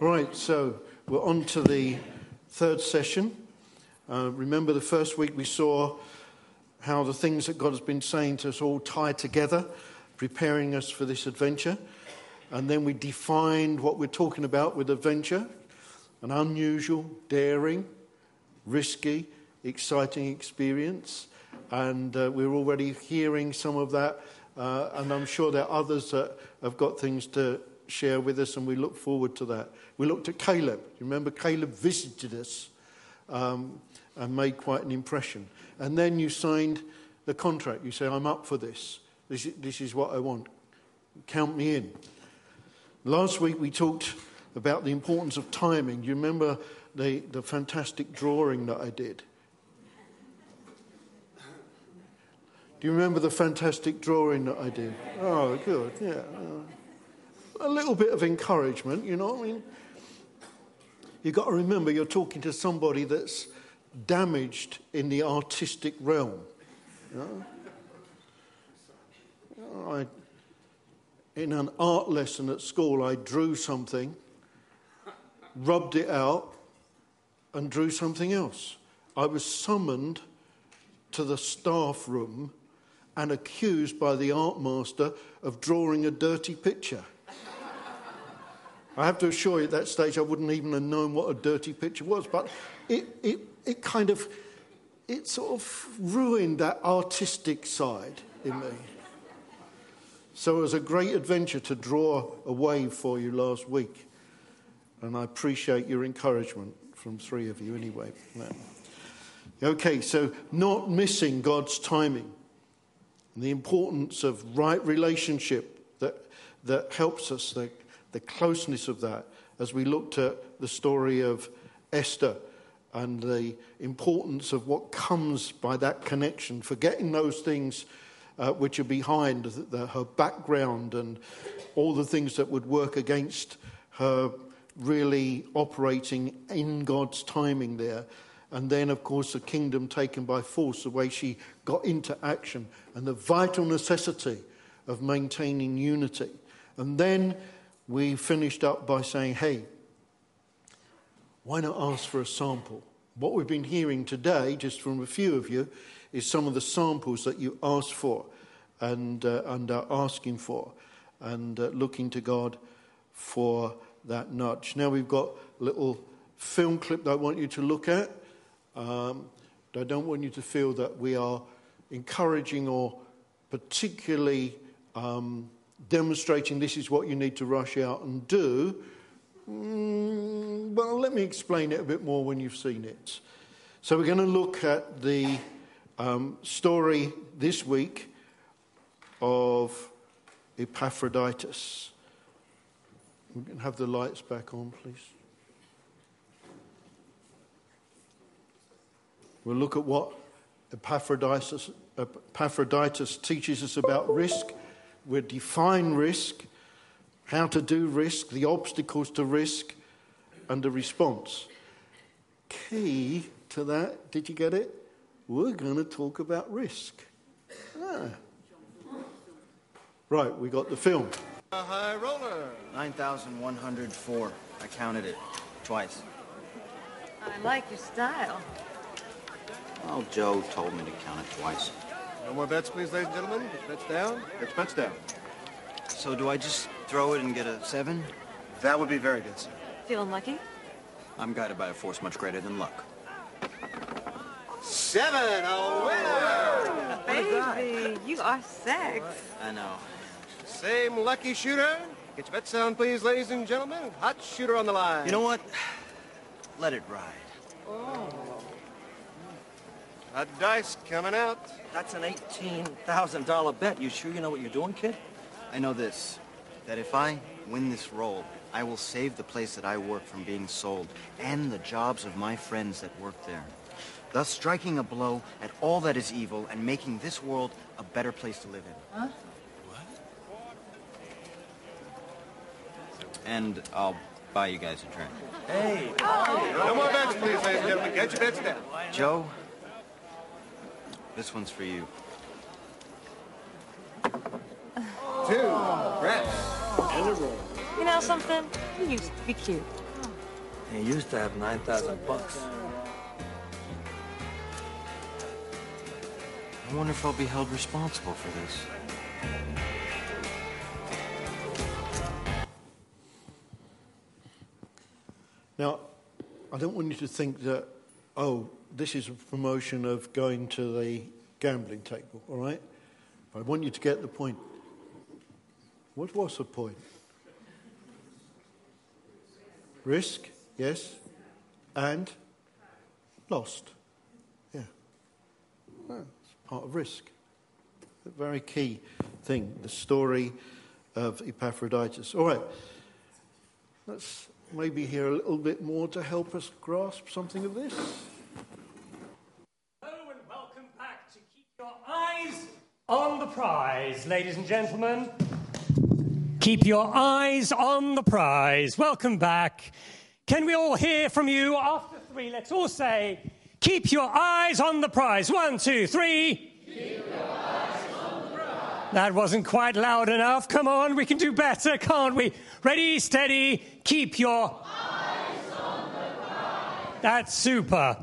Right, so we're on to the third session. Uh, remember, the first week we saw how the things that God has been saying to us all tie together, preparing us for this adventure. And then we defined what we're talking about with adventure an unusual, daring, risky, exciting experience. And uh, we're already hearing some of that. Uh, and I'm sure there are others that have got things to share with us, and we look forward to that. We looked at Caleb. You remember, Caleb visited us um, and made quite an impression. And then you signed the contract. You say, I'm up for this. This is, this is what I want. Count me in. Last week we talked about the importance of timing. You remember the, the fantastic drawing that I did? Do you remember the fantastic drawing that I did? Oh, good, yeah. A little bit of encouragement, you know what I mean? You've got to remember you're talking to somebody that's damaged in the artistic realm. You know? I, in an art lesson at school, I drew something, rubbed it out, and drew something else. I was summoned to the staff room and accused by the art master of drawing a dirty picture. I have to assure you, at that stage, I wouldn't even have known what a dirty picture was, but it, it, it kind of, it sort of ruined that artistic side in me. So it was a great adventure to draw a wave for you last week. And I appreciate your encouragement from three of you anyway. Okay, so not missing God's timing and the importance of right relationship that, that helps us, the, the closeness of that, as we looked at the story of Esther and the importance of what comes by that connection, forgetting those things uh, which are behind the, the, her background and all the things that would work against her really operating in God's timing there and then, of course, the kingdom taken by force, the way she got into action, and the vital necessity of maintaining unity. And then we finished up by saying, hey, why not ask for a sample? What we've been hearing today, just from a few of you, is some of the samples that you asked for and, uh, and are asking for, and uh, looking to God for that nudge. Now we've got a little film clip that I want you to look at. Um, I don't want you to feel that we are encouraging or particularly um, demonstrating this is what you need to rush out and do. Mm, well, let me explain it a bit more when you've seen it. So, we're going to look at the um, story this week of Epaphroditus. We can have the lights back on, please. We'll look at what Epaphroditus, Epaphroditus teaches us about risk. We'll define risk, how to do risk, the obstacles to risk, and the response. Key to that, did you get it? We're going to talk about risk. Ah. Right, we got the film. A high roller. 9,104. I counted it twice. I like your style. Well, Joe told me to count it twice. No more bets, please, ladies and gentlemen. Bets down. Bets, bets down. So do I just throw it and get a seven? That would be very good, sir. Feeling lucky? I'm guided by a force much greater than luck. Seven, a winner! Baby, you are sex. I know. Same lucky shooter. Get your bets down, please, ladies and gentlemen. Hot shooter on the line. You know what? Let it ride. Oh. Hot dice coming out. That's an $18,000 bet. You sure you know what you're doing, kid? I know this, that if I win this roll, I will save the place that I work from being sold and the jobs of my friends that work there. Thus striking a blow at all that is evil and making this world a better place to live in. Huh? What? And I'll buy you guys a drink. Hey, oh. No more bets, please, ladies and gentlemen. Get your bets down. Joe, this one's for you. Two. Rest. And a roll. You know something? You used to be cute. He used to have 9,000 bucks. I wonder if I'll be held responsible for this. Now, I don't want you to think that, oh, this is a promotion of going to the gambling table, all right? I want you to get the point. What was the point? Risk, yes, and lost. Yeah. Well, it's part of risk. A very key thing, the story of Epaphroditus. All right. Let's maybe hear a little bit more to help us grasp something of this. Hello and welcome back to Keep Your Eyes the Prize, ladies and gentlemen. Keep your eyes on the prize. Welcome back. Can we all hear from you after three? Let's all say, Keep your eyes on the prize. One, two, three. That wasn't quite loud enough. Come on, we can do better, can't we? Ready, steady, keep your eyes on the prize. That's super.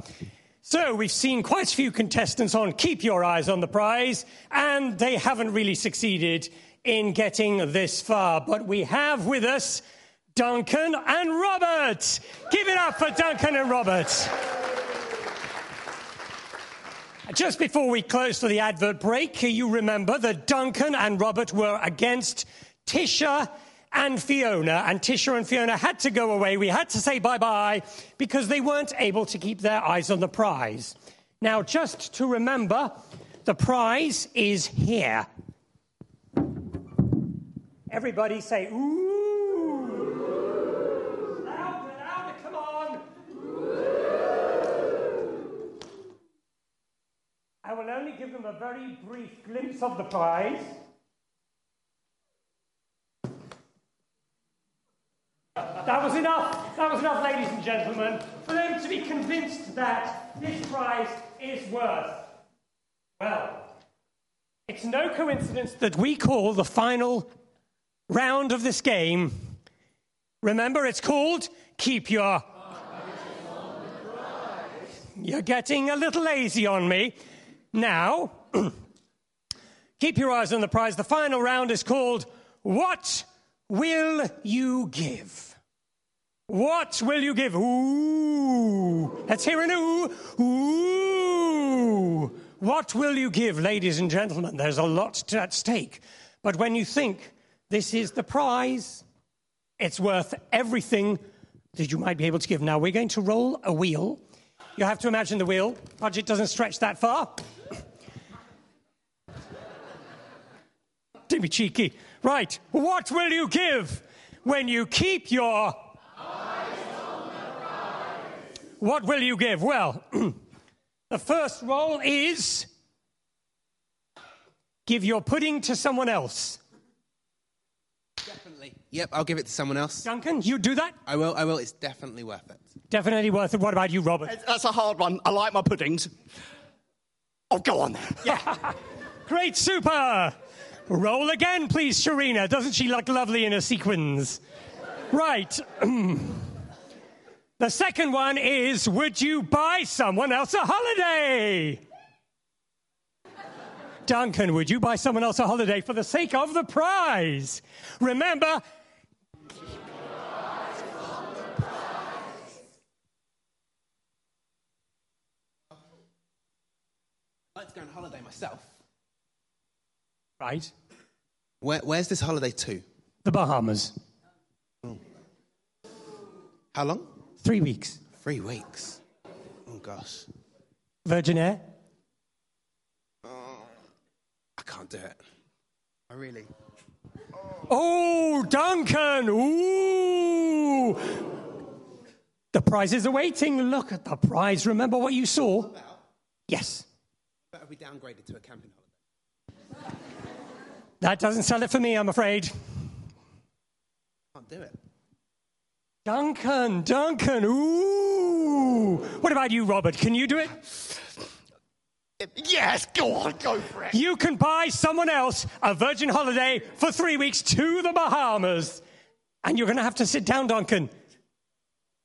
So, we've seen quite a few contestants on Keep Your Eyes on the Prize, and they haven't really succeeded in getting this far. But we have with us Duncan and Robert. Give it up for Duncan and Robert. Just before we close for the advert break, you remember that Duncan and Robert were against Tisha and Fiona, and Tisha and Fiona had to go away. We had to say bye bye because they weren't able to keep their eyes on the prize. Now, just to remember, the prize is here. Everybody say, ooh! Louder, louder, come on! I will only give them a very brief glimpse of the prize. That was enough. That was enough, ladies and gentlemen, for them to be convinced that this prize is worth. Well, it's no coincidence that we call the final round of this game. Remember, it's called Keep Your. Prize. You're getting a little lazy on me. Now, keep your eyes on the prize. The final round is called What Will You Give? What will you give? Ooh. Let's hear an ooh. Ooh. What will you give, ladies and gentlemen? There's a lot at stake. But when you think this is the prize, it's worth everything that you might be able to give. Now, we're going to roll a wheel. You have to imagine the wheel. Budget doesn't stretch that far. Don't be cheeky. Right. What will you give when you keep your. What will you give? Well, the first roll is give your pudding to someone else. Definitely. Yep, I'll give it to someone else. Duncan, you do that? I will, I will. It's definitely worth it. Definitely worth it. What about you, Robert? That's a hard one. I like my puddings. Oh, go on then. Great, super. Roll again, please, Sharina. Doesn't she look lovely in her sequins? Right. the second one is Would you buy someone else a holiday? Duncan, would you buy someone else a holiday for the sake of the prize? Remember, I'd like to go on holiday myself. right, Where, where's this holiday to? the Bahamas. How long? Three weeks. Three weeks. Oh, gosh. Virgin Air? Uh, I can't do it. I really. Oh, Duncan! Ooh! The prize is awaiting. Look at the prize. Remember what you saw? Yes. Better be downgraded to a camping holiday. That doesn't sell it for me, I'm afraid. Can't do it. Duncan, Duncan, ooh! What about you, Robert? Can you do it? yes, go on, go for it. You can buy someone else a Virgin holiday for three weeks to the Bahamas. And you're going to have to sit down, Duncan.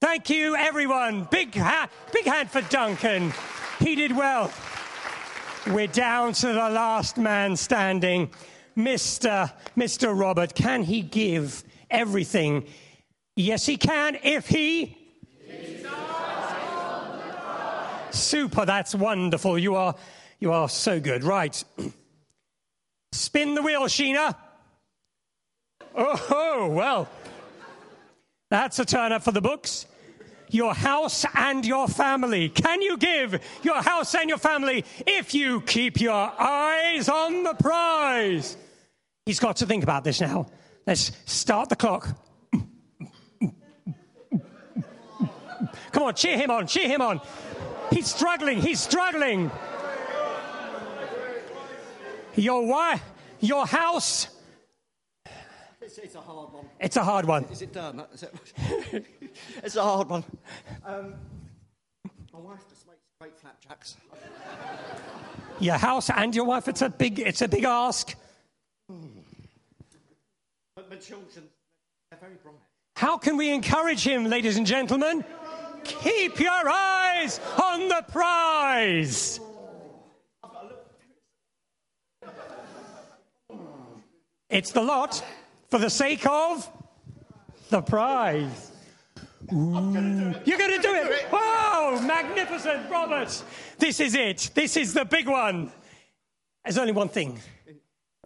Thank you, everyone. Big, ha- big hand for Duncan. He did well. We're down to the last man standing. Mr. Mr. Robert, can he give everything? Yes, he can if he. Super, that's wonderful. You are, you are so good. Right. Spin the wheel, Sheena. Oh, well. That's a turn up for the books. Your house and your family. Can you give your house and your family if you keep your eyes on the prize? He's got to think about this now. Let's start the clock. Come on, cheer him on, cheer him on. He's struggling, he's struggling. Your wife, your house. It's, it's a hard one. It's a hard one. Is it done? Is it- it's a hard one. Um, my wife just makes great flapjacks. Your house and your wife. It's a big, it's a big ask. But my children, they're very bright. How can we encourage him, ladies and gentlemen? Keep your eyes on the prize. It's the lot for the sake of the prize. Ooh. You're going to do it. Wow, magnificent, Robert. This is it. This is the big one. There's only one thing.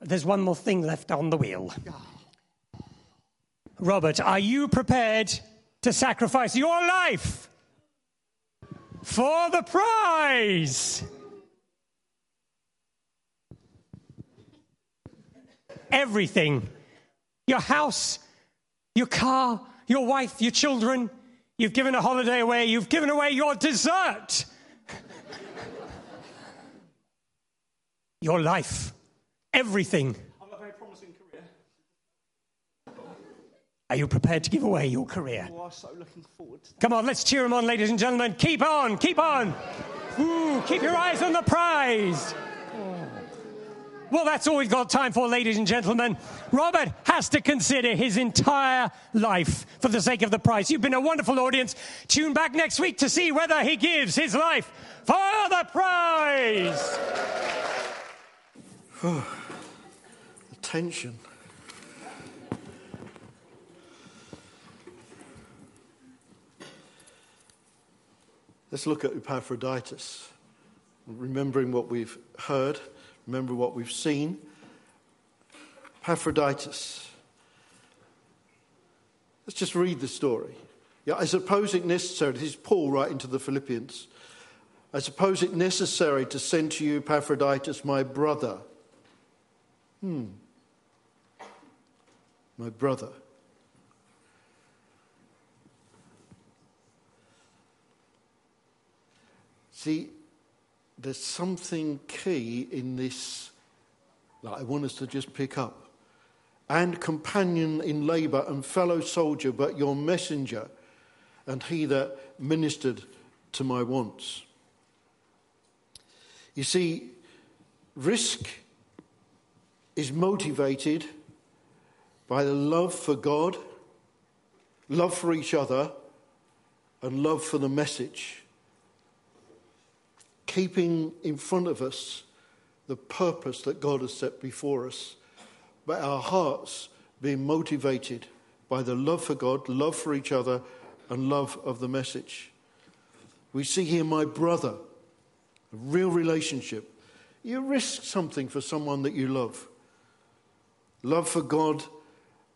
There's one more thing left on the wheel. Robert, are you prepared to sacrifice your life for the prize? Everything your house, your car, your wife, your children. You've given a holiday away, you've given away your dessert. your life, everything. I've got a very promising career. Are you prepared to give away your career? Oh, I'm so looking forward Come on, let's cheer him on, ladies and gentlemen. Keep on, keep on. Ooh, keep your eyes on the prize. Oh. Well, that's all we've got time for, ladies and gentlemen. Robert has to consider his entire life for the sake of the prize. You've been a wonderful audience. Tune back next week to see whether he gives his life for the prize. The tension. Let's look at Epaphroditus. Remembering what we've heard, remember what we've seen. Epaphroditus. Let's just read the story. Yeah, I suppose it necessary, this is Paul writing to the Philippians. I suppose it necessary to send to you Epaphroditus, my brother. Hmm. My brother. See, there's something key in this that I want us to just pick up. And companion in labour and fellow soldier, but your messenger, and he that ministered to my wants. You see, risk is motivated by the love for God, love for each other, and love for the message. Keeping in front of us the purpose that God has set before us, but our hearts being motivated by the love for God, love for each other, and love of the message. We see here my brother, a real relationship. You risk something for someone that you love. Love for God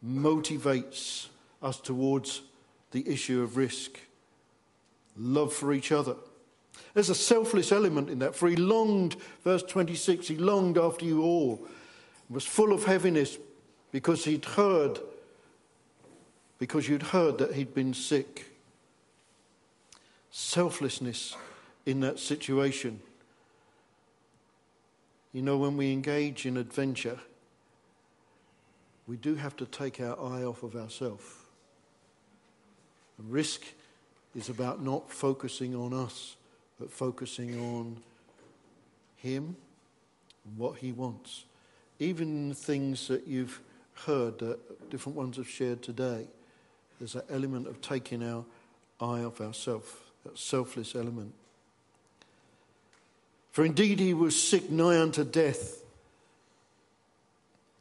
motivates us towards the issue of risk. Love for each other. There's a selfless element in that, for he longed, verse 26, he longed after you all, was full of heaviness because he'd heard, because you'd heard that he'd been sick. Selflessness in that situation. You know, when we engage in adventure, we do have to take our eye off of ourselves. Risk is about not focusing on us, but focusing on Him what He wants. Even things that you've heard that different ones have shared today, there's that element of taking our eye of ourself, that selfless element. For indeed he was sick nigh unto death.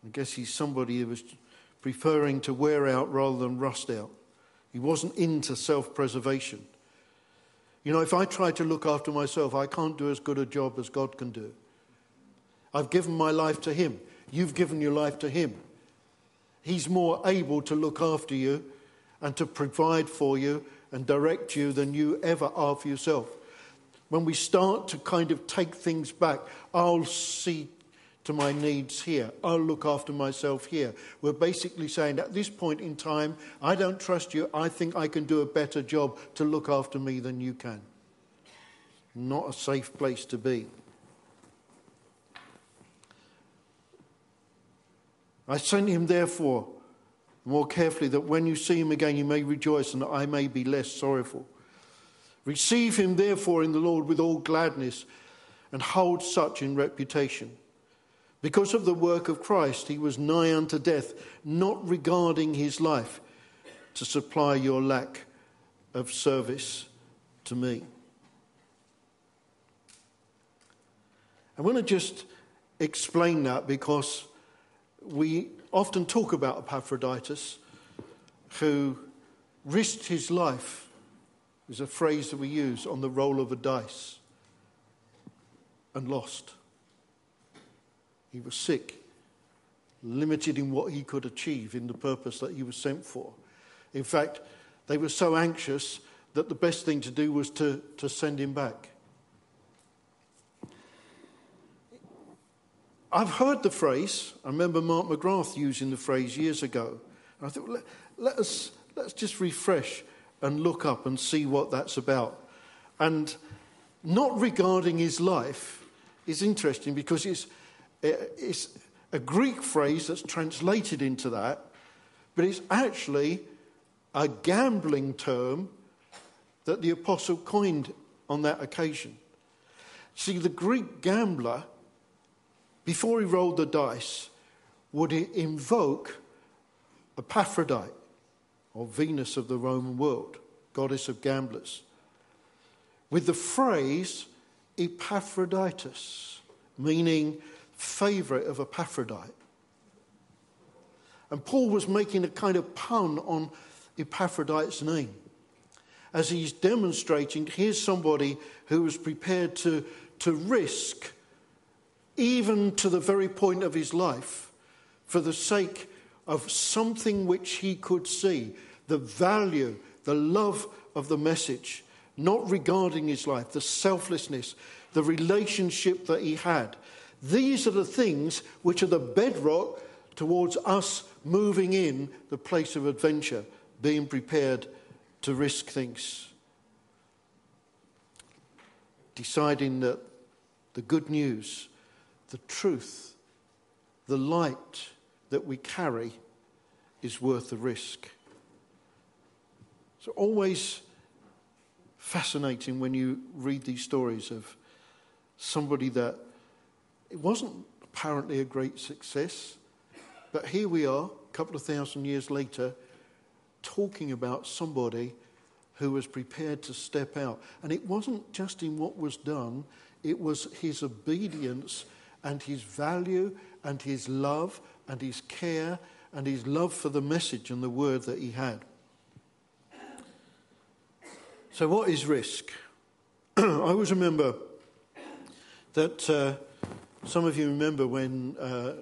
I guess he's somebody who was preferring to wear out rather than rust out. He wasn't into self preservation. You know, if I try to look after myself, I can't do as good a job as God can do. I've given my life to Him. You've given your life to Him. He's more able to look after you and to provide for you and direct you than you ever are for yourself. When we start to kind of take things back, I'll see to my needs here. I'll look after myself here. We're basically saying at this point in time, I don't trust you. I think I can do a better job to look after me than you can. Not a safe place to be. I sent him, therefore, more carefully, that when you see him again, you may rejoice and that I may be less sorrowful. Receive him, therefore, in the Lord with all gladness and hold such in reputation. Because of the work of Christ, he was nigh unto death, not regarding his life to supply your lack of service to me. I want to just explain that because we often talk about Epaphroditus, who risked his life, is a phrase that we use, on the roll of a dice and lost. He was sick, limited in what he could achieve in the purpose that he was sent for. In fact, they were so anxious that the best thing to do was to, to send him back. I've heard the phrase. I remember Mark McGrath using the phrase years ago. And I thought, let, let, us, let's just refresh and look up and see what that's about. And not regarding his life is interesting because it's, it's a Greek phrase that's translated into that, but it's actually a gambling term that the apostle coined on that occasion. See, the Greek gambler before he rolled the dice, would invoke Aphrodite, or Venus of the Roman world, goddess of gamblers, with the phrase Epaphroditus, meaning favourite of Epaphrodite. And Paul was making a kind of pun on Epaphroditus' name. As he's demonstrating, here's somebody who was prepared to, to risk even to the very point of his life, for the sake of something which he could see the value, the love of the message, not regarding his life, the selflessness, the relationship that he had. These are the things which are the bedrock towards us moving in the place of adventure, being prepared to risk things. Deciding that the good news the truth, the light that we carry is worth the risk. So, always fascinating when you read these stories of somebody that it wasn't apparently a great success, but here we are, a couple of thousand years later, talking about somebody who was prepared to step out. And it wasn't just in what was done, it was his obedience and his value and his love and his care and his love for the message and the word that he had. So, what is risk? I always remember that uh, some of you remember when uh,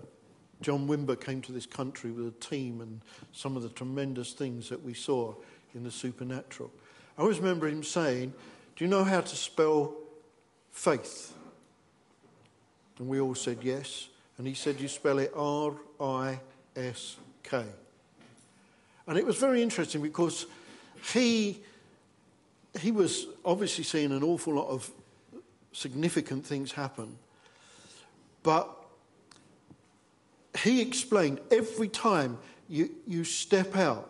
John Wimber came to this country with a team and some of the tremendous things that we saw in the supernatural. I always remember him saying, Do you know how to spell faith? And we all said yes. And he said, You spell it R I S K. And it was very interesting because he, he was obviously seeing an awful lot of significant things happen. But he explained every time you, you step out,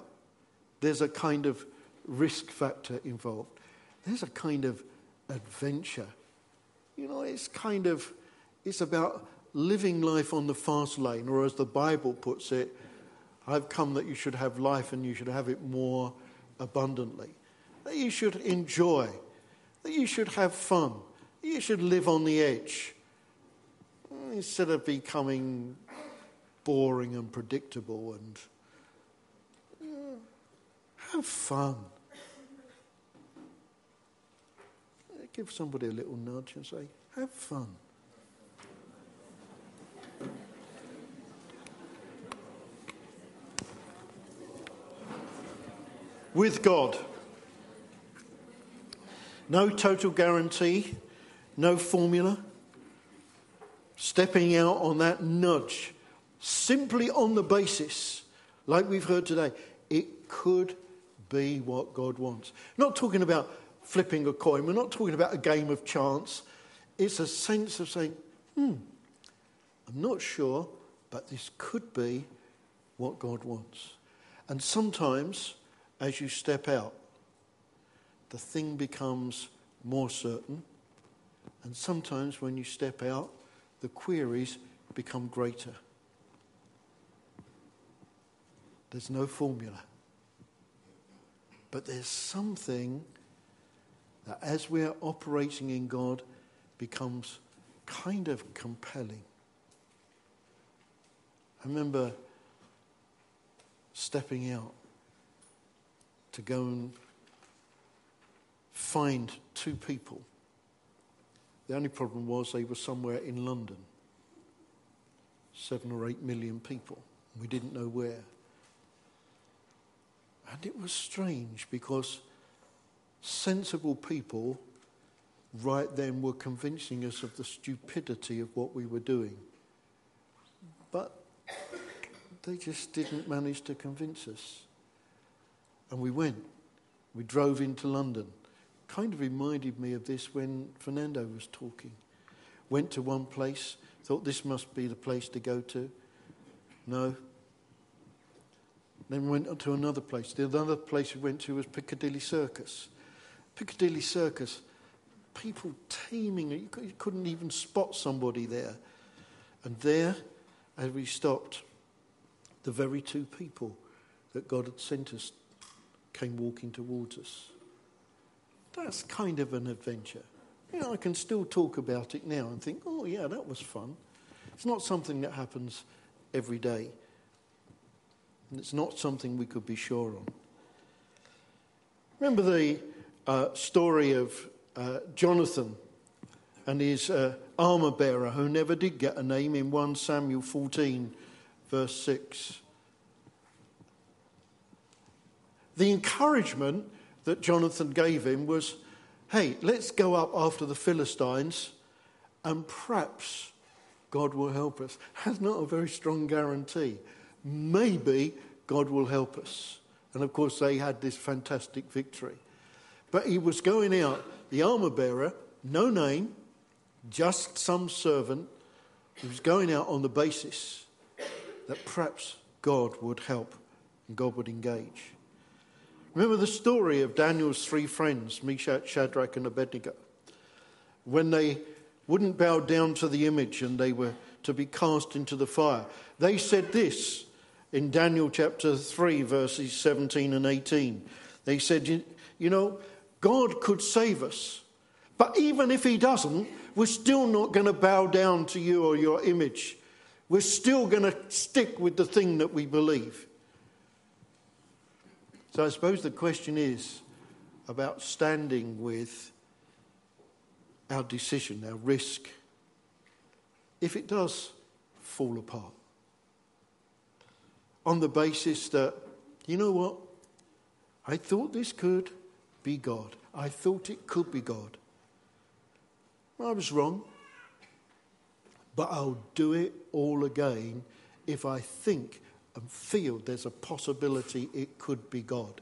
there's a kind of risk factor involved. There's a kind of adventure. You know, it's kind of it's about living life on the fast lane, or as the Bible puts it, I've come that you should have life and you should have it more abundantly. that you should enjoy, that you should have fun, that you should live on the edge instead of becoming boring and predictable and yeah, have fun. Give somebody a little nudge and say, have fun. With God. No total guarantee, no formula. Stepping out on that nudge, simply on the basis, like we've heard today, it could be what God wants. Not talking about flipping a coin. We're not talking about a game of chance. It's a sense of saying, hmm, I'm not sure, but this could be what God wants. And sometimes, as you step out, the thing becomes more certain. And sometimes, when you step out, the queries become greater. There's no formula. But there's something that as we're operating in God becomes kind of compelling. I remember stepping out to go and find two people. The only problem was they were somewhere in London. Seven or eight million people. We didn't know where. And it was strange because sensible people right then were convincing us of the stupidity of what we were doing. But they just didn't manage to convince us. And we went. We drove into London. Kind of reminded me of this when Fernando was talking. Went to one place, thought this must be the place to go to. No. Then went to another place. The other place we went to was Piccadilly Circus. Piccadilly Circus, people teeming, you couldn't even spot somebody there. And there, as we stopped, the very two people that God had sent us came walking towards us. That's kind of an adventure. You know, I can still talk about it now and think, oh, yeah, that was fun. It's not something that happens every day. And it's not something we could be sure on. Remember the uh, story of uh, Jonathan and his uh, armor bearer who never did get a name in 1 Samuel 14, verse 6. The encouragement that Jonathan gave him was hey, let's go up after the Philistines and perhaps God will help us. That's not a very strong guarantee. Maybe God will help us. And of course, they had this fantastic victory. But he was going out, the armor bearer, no name, just some servant. He was going out on the basis that perhaps God would help and God would engage. Remember the story of Daniel's three friends, Meshach, Shadrach, and Abednego, when they wouldn't bow down to the image and they were to be cast into the fire. They said this in Daniel chapter 3, verses 17 and 18. They said, You know, God could save us. But even if He doesn't, we're still not going to bow down to you or your image. We're still going to stick with the thing that we believe. So I suppose the question is about standing with our decision, our risk, if it does fall apart. On the basis that, you know what? I thought this could, be God. I thought it could be God. I was wrong. But I'll do it all again if I think and feel there's a possibility it could be God.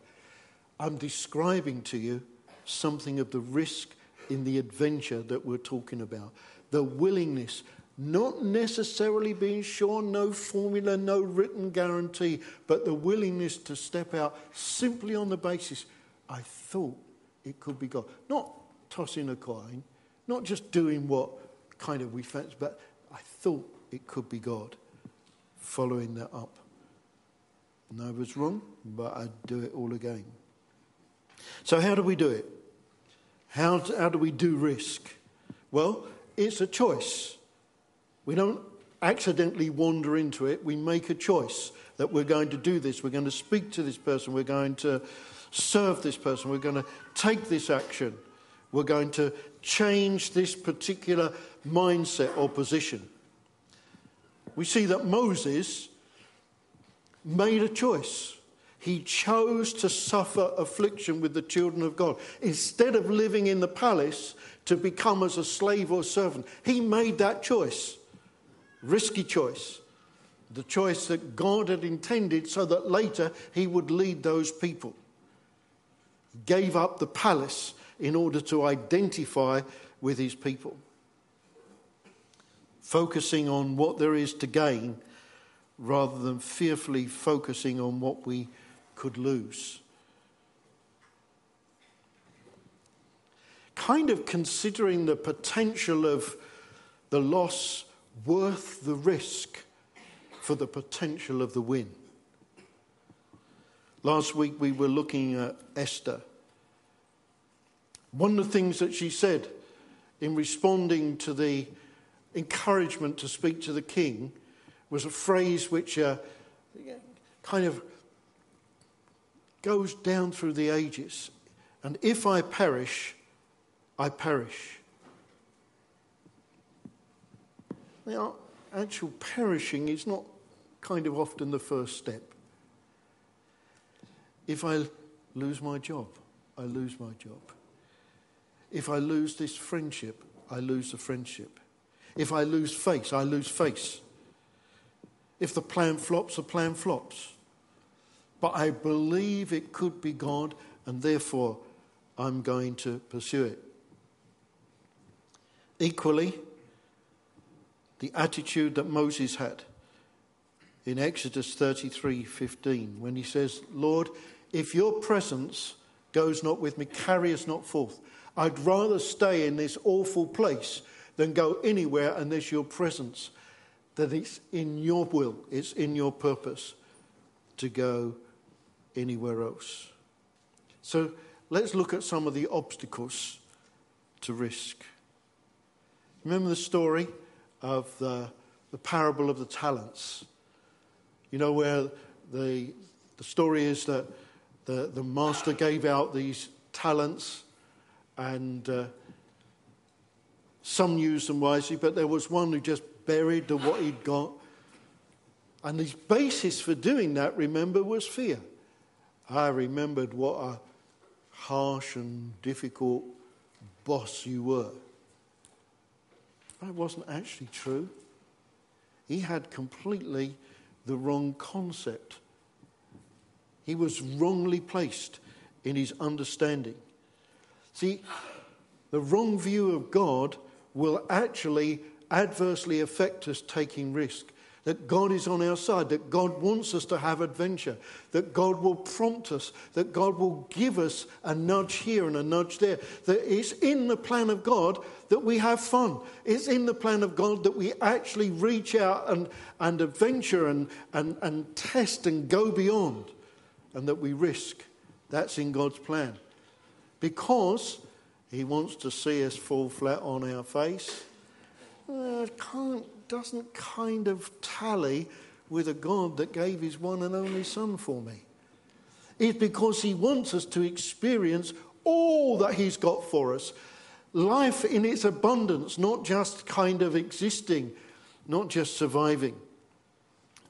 I'm describing to you something of the risk in the adventure that we're talking about. The willingness, not necessarily being sure, no formula, no written guarantee, but the willingness to step out simply on the basis I thought it could be God. Not tossing a coin, not just doing what kind of we fancy, but I thought it could be God. Following that up. And I was wrong, but I'd do it all again. So, how do we do it? How, how do we do risk? Well, it's a choice. We don't accidentally wander into it. We make a choice that we're going to do this. We're going to speak to this person. We're going to serve this person. We're going to take this action. We're going to change this particular mindset or position. We see that Moses made a choice. He chose to suffer affliction with the children of God. Instead of living in the palace to become as a slave or servant, he made that choice. Risky choice. The choice that God had intended so that later he would lead those people. He gave up the palace in order to identify with his people. Focusing on what there is to gain rather than fearfully focusing on what we could lose. Kind of considering the potential of the loss worth the risk for the potential of the win. Last week we were looking at Esther. One of the things that she said in responding to the encouragement to speak to the king was a phrase which uh, kind of goes down through the ages. And if I perish, I perish. Now, actual perishing is not kind of often the first step. If I lose my job, I lose my job. If I lose this friendship, I lose the friendship. If I lose face, I lose face. If the plan flops, the plan flops. But I believe it could be God, and therefore I'm going to pursue it. Equally, the attitude that Moses had in Exodus 33:15 when he says, "Lord, if your presence goes not with me, carry us not forth. I'd rather stay in this awful place than go anywhere unless your presence, that it's in your will, it's in your purpose to go anywhere else. So let's look at some of the obstacles to risk. Remember the story of the, the parable of the talents? You know, where the, the story is that the, the master gave out these talents and uh, some used them wisely, but there was one who just buried the, what he'd got. And his basis for doing that, remember, was fear. I remembered what a harsh and difficult boss you were. That wasn't actually true. He had completely the wrong concept. He was wrongly placed in his understanding. See, the wrong view of God will actually adversely affect us taking risk. That God is on our side, that God wants us to have adventure, that God will prompt us, that God will give us a nudge here and a nudge there. That it's in the plan of God that we have fun. It's in the plan of God that we actually reach out and, and adventure and, and, and test and go beyond, and that we risk. That's in God's plan because He wants to see us fall flat on our face. Uh, can't, doesn't kind of tally with a God that gave His one and only Son for me. It's because He wants us to experience all that He's got for us. Life in its abundance, not just kind of existing, not just surviving.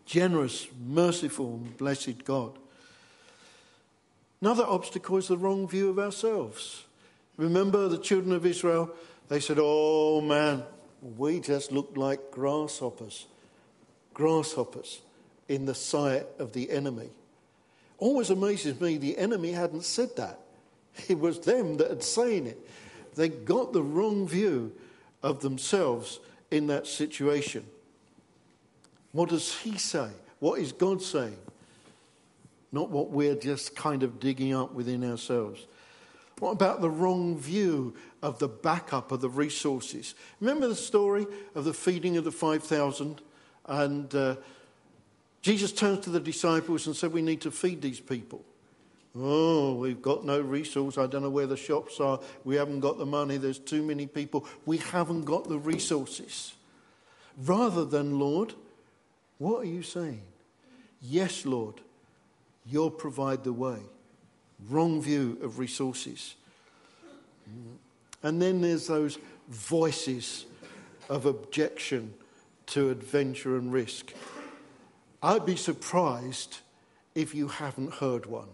Generous, merciful, blessed God. Another obstacle is the wrong view of ourselves. Remember the children of Israel? They said, Oh man, we just look like grasshoppers. Grasshoppers in the sight of the enemy. Always amazes me the enemy hadn't said that. It was them that had saying it. They got the wrong view of themselves in that situation. What does he say? What is God saying? not what we're just kind of digging up within ourselves. What about the wrong view of the backup of the resources? Remember the story of the feeding of the 5,000? And uh, Jesus turns to the disciples and said, We need to feed these people. Oh, we've got no resource. I don't know where the shops are. We haven't got the money. There's too many people. We haven't got the resources. Rather than, Lord, what are you saying? Yes, Lord, you'll provide the way. Wrong view of resources. And then there's those voices of objection to adventure and risk. I'd be surprised if you haven't heard one.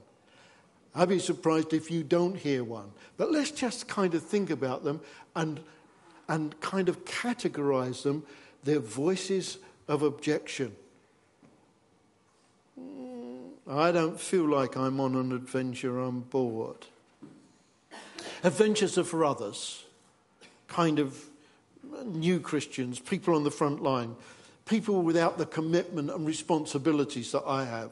I'd be surprised if you don't hear one. But let's just kind of think about them and, and kind of categorize them. They're voices of objection. I don't feel like I'm on an adventure, I'm bored. Adventures are for others, kind of new Christians, people on the front line, people without the commitment and responsibilities that I have.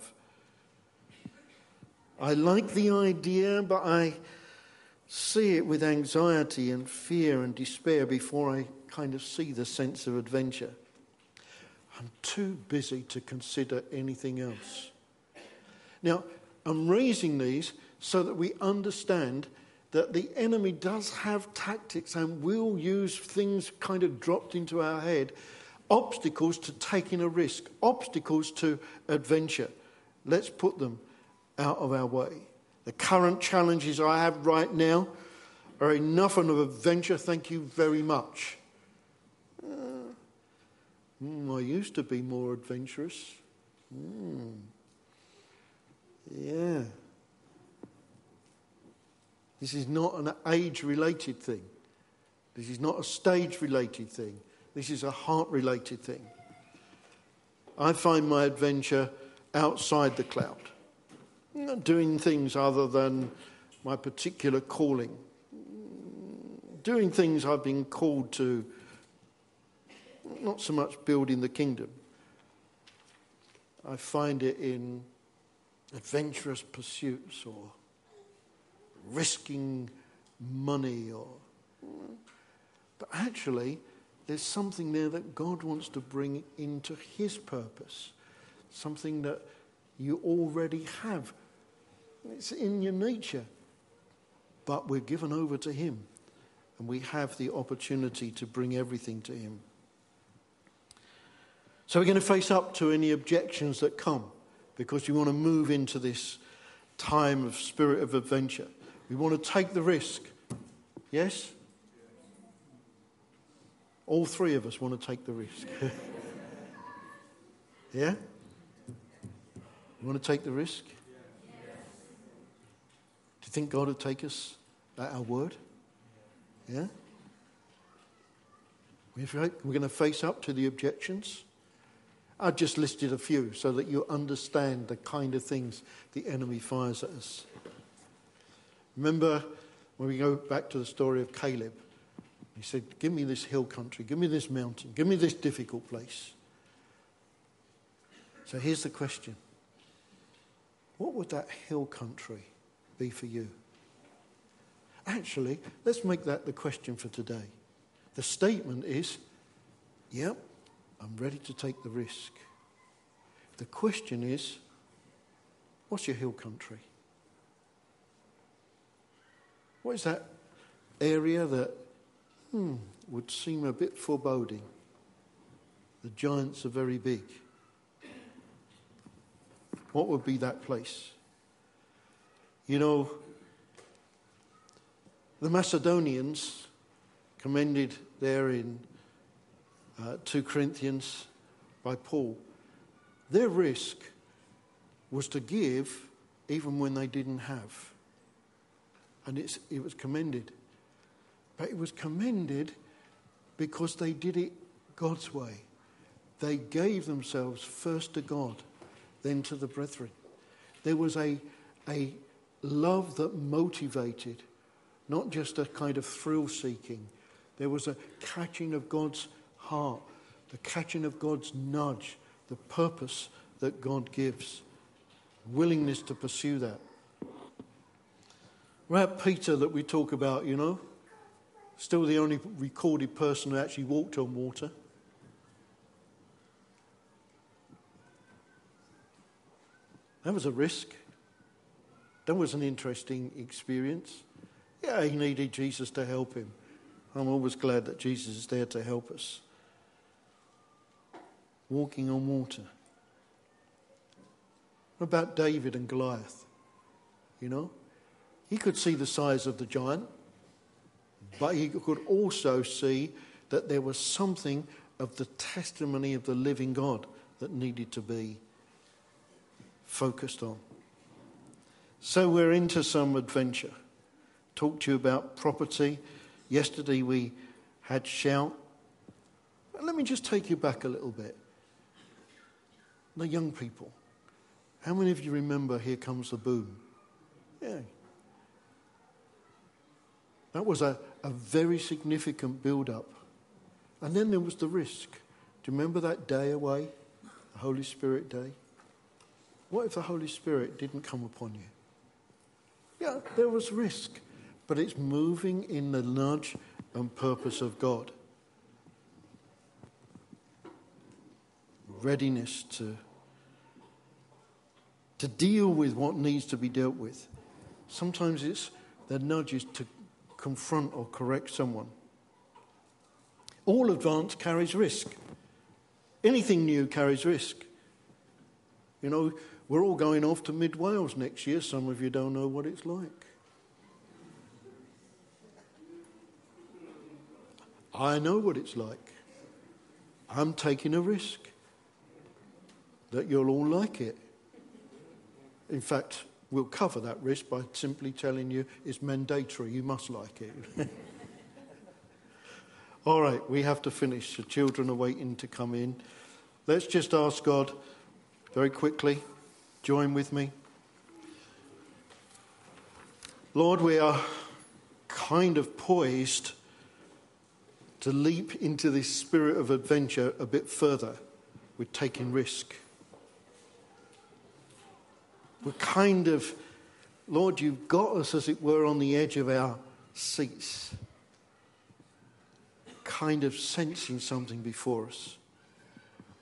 I like the idea, but I see it with anxiety and fear and despair before I kind of see the sense of adventure. I'm too busy to consider anything else. Now, I'm raising these so that we understand that the enemy does have tactics and will use things kind of dropped into our head obstacles to taking a risk, obstacles to adventure. Let's put them out of our way. The current challenges I have right now are enough of an adventure, thank you very much. Mm, I used to be more adventurous. Mm. Yeah. This is not an age related thing. This is not a stage related thing. This is a heart related thing. I find my adventure outside the cloud, not doing things other than my particular calling, doing things I've been called to, not so much building the kingdom. I find it in adventurous pursuits or risking money or but actually there's something there that God wants to bring into his purpose something that you already have. It's in your nature but we're given over to him and we have the opportunity to bring everything to him. So we're going to face up to any objections that come because you want to move into this time of spirit of adventure we want to take the risk. Yes? All three of us want to take the risk. yeah? You want to take the risk? Do you think God would take us at our word? Yeah? We're going to face up to the objections. I've just listed a few so that you understand the kind of things the enemy fires at us. Remember when we go back to the story of Caleb? He said, Give me this hill country, give me this mountain, give me this difficult place. So here's the question What would that hill country be for you? Actually, let's make that the question for today. The statement is, Yep, I'm ready to take the risk. The question is, What's your hill country? What is that area that hmm, would seem a bit foreboding? The giants are very big. What would be that place? You know, the Macedonians, commended there in uh, 2 Corinthians by Paul, their risk was to give even when they didn't have and it was commended. But it was commended because they did it God's way. They gave themselves first to God, then to the brethren. There was a, a love that motivated, not just a kind of thrill seeking. There was a catching of God's heart, the catching of God's nudge, the purpose that God gives, willingness to pursue that. About Peter that we talk about, you know, still the only recorded person who actually walked on water. That was a risk. That was an interesting experience. Yeah, he needed Jesus to help him. I'm always glad that Jesus is there to help us. Walking on water. What about David and Goliath? You know, he could see the size of the giant, but he could also see that there was something of the testimony of the living God that needed to be focused on. So we're into some adventure. Talk to you about property. Yesterday we had shout. Let me just take you back a little bit. The young people. How many of you remember Here Comes the Boom? Yeah. That was a, a very significant build up. And then there was the risk. Do you remember that day away? The Holy Spirit day? What if the Holy Spirit didn't come upon you? Yeah, there was risk, but it's moving in the nudge and purpose of God. Readiness to, to deal with what needs to be dealt with. Sometimes it's the nudge is to confront or correct someone. All advance carries risk. Anything new carries risk. You know, we're all going off to Mid Wales next year. Some of you don't know what it's like. I know what it's like. I'm taking a risk that you'll all like it. In fact, we'll cover that risk by simply telling you it's mandatory, you must like it. all right, we have to finish. The children are waiting to come in. Let's just ask God very quickly. Join with me. Lord, we are kind of poised to leap into this spirit of adventure a bit further We're taking risk. We're kind of, Lord, you've got us, as it were, on the edge of our seats, kind of sensing something before us.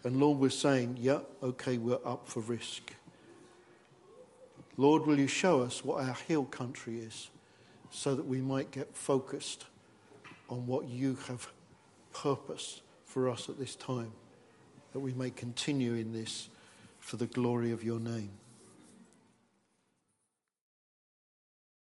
And Lord, we're saying, yeah, okay, we're up for risk. Lord, will you show us what our hill country is so that we might get focused on what you have purposed for us at this time, that we may continue in this for the glory of your name.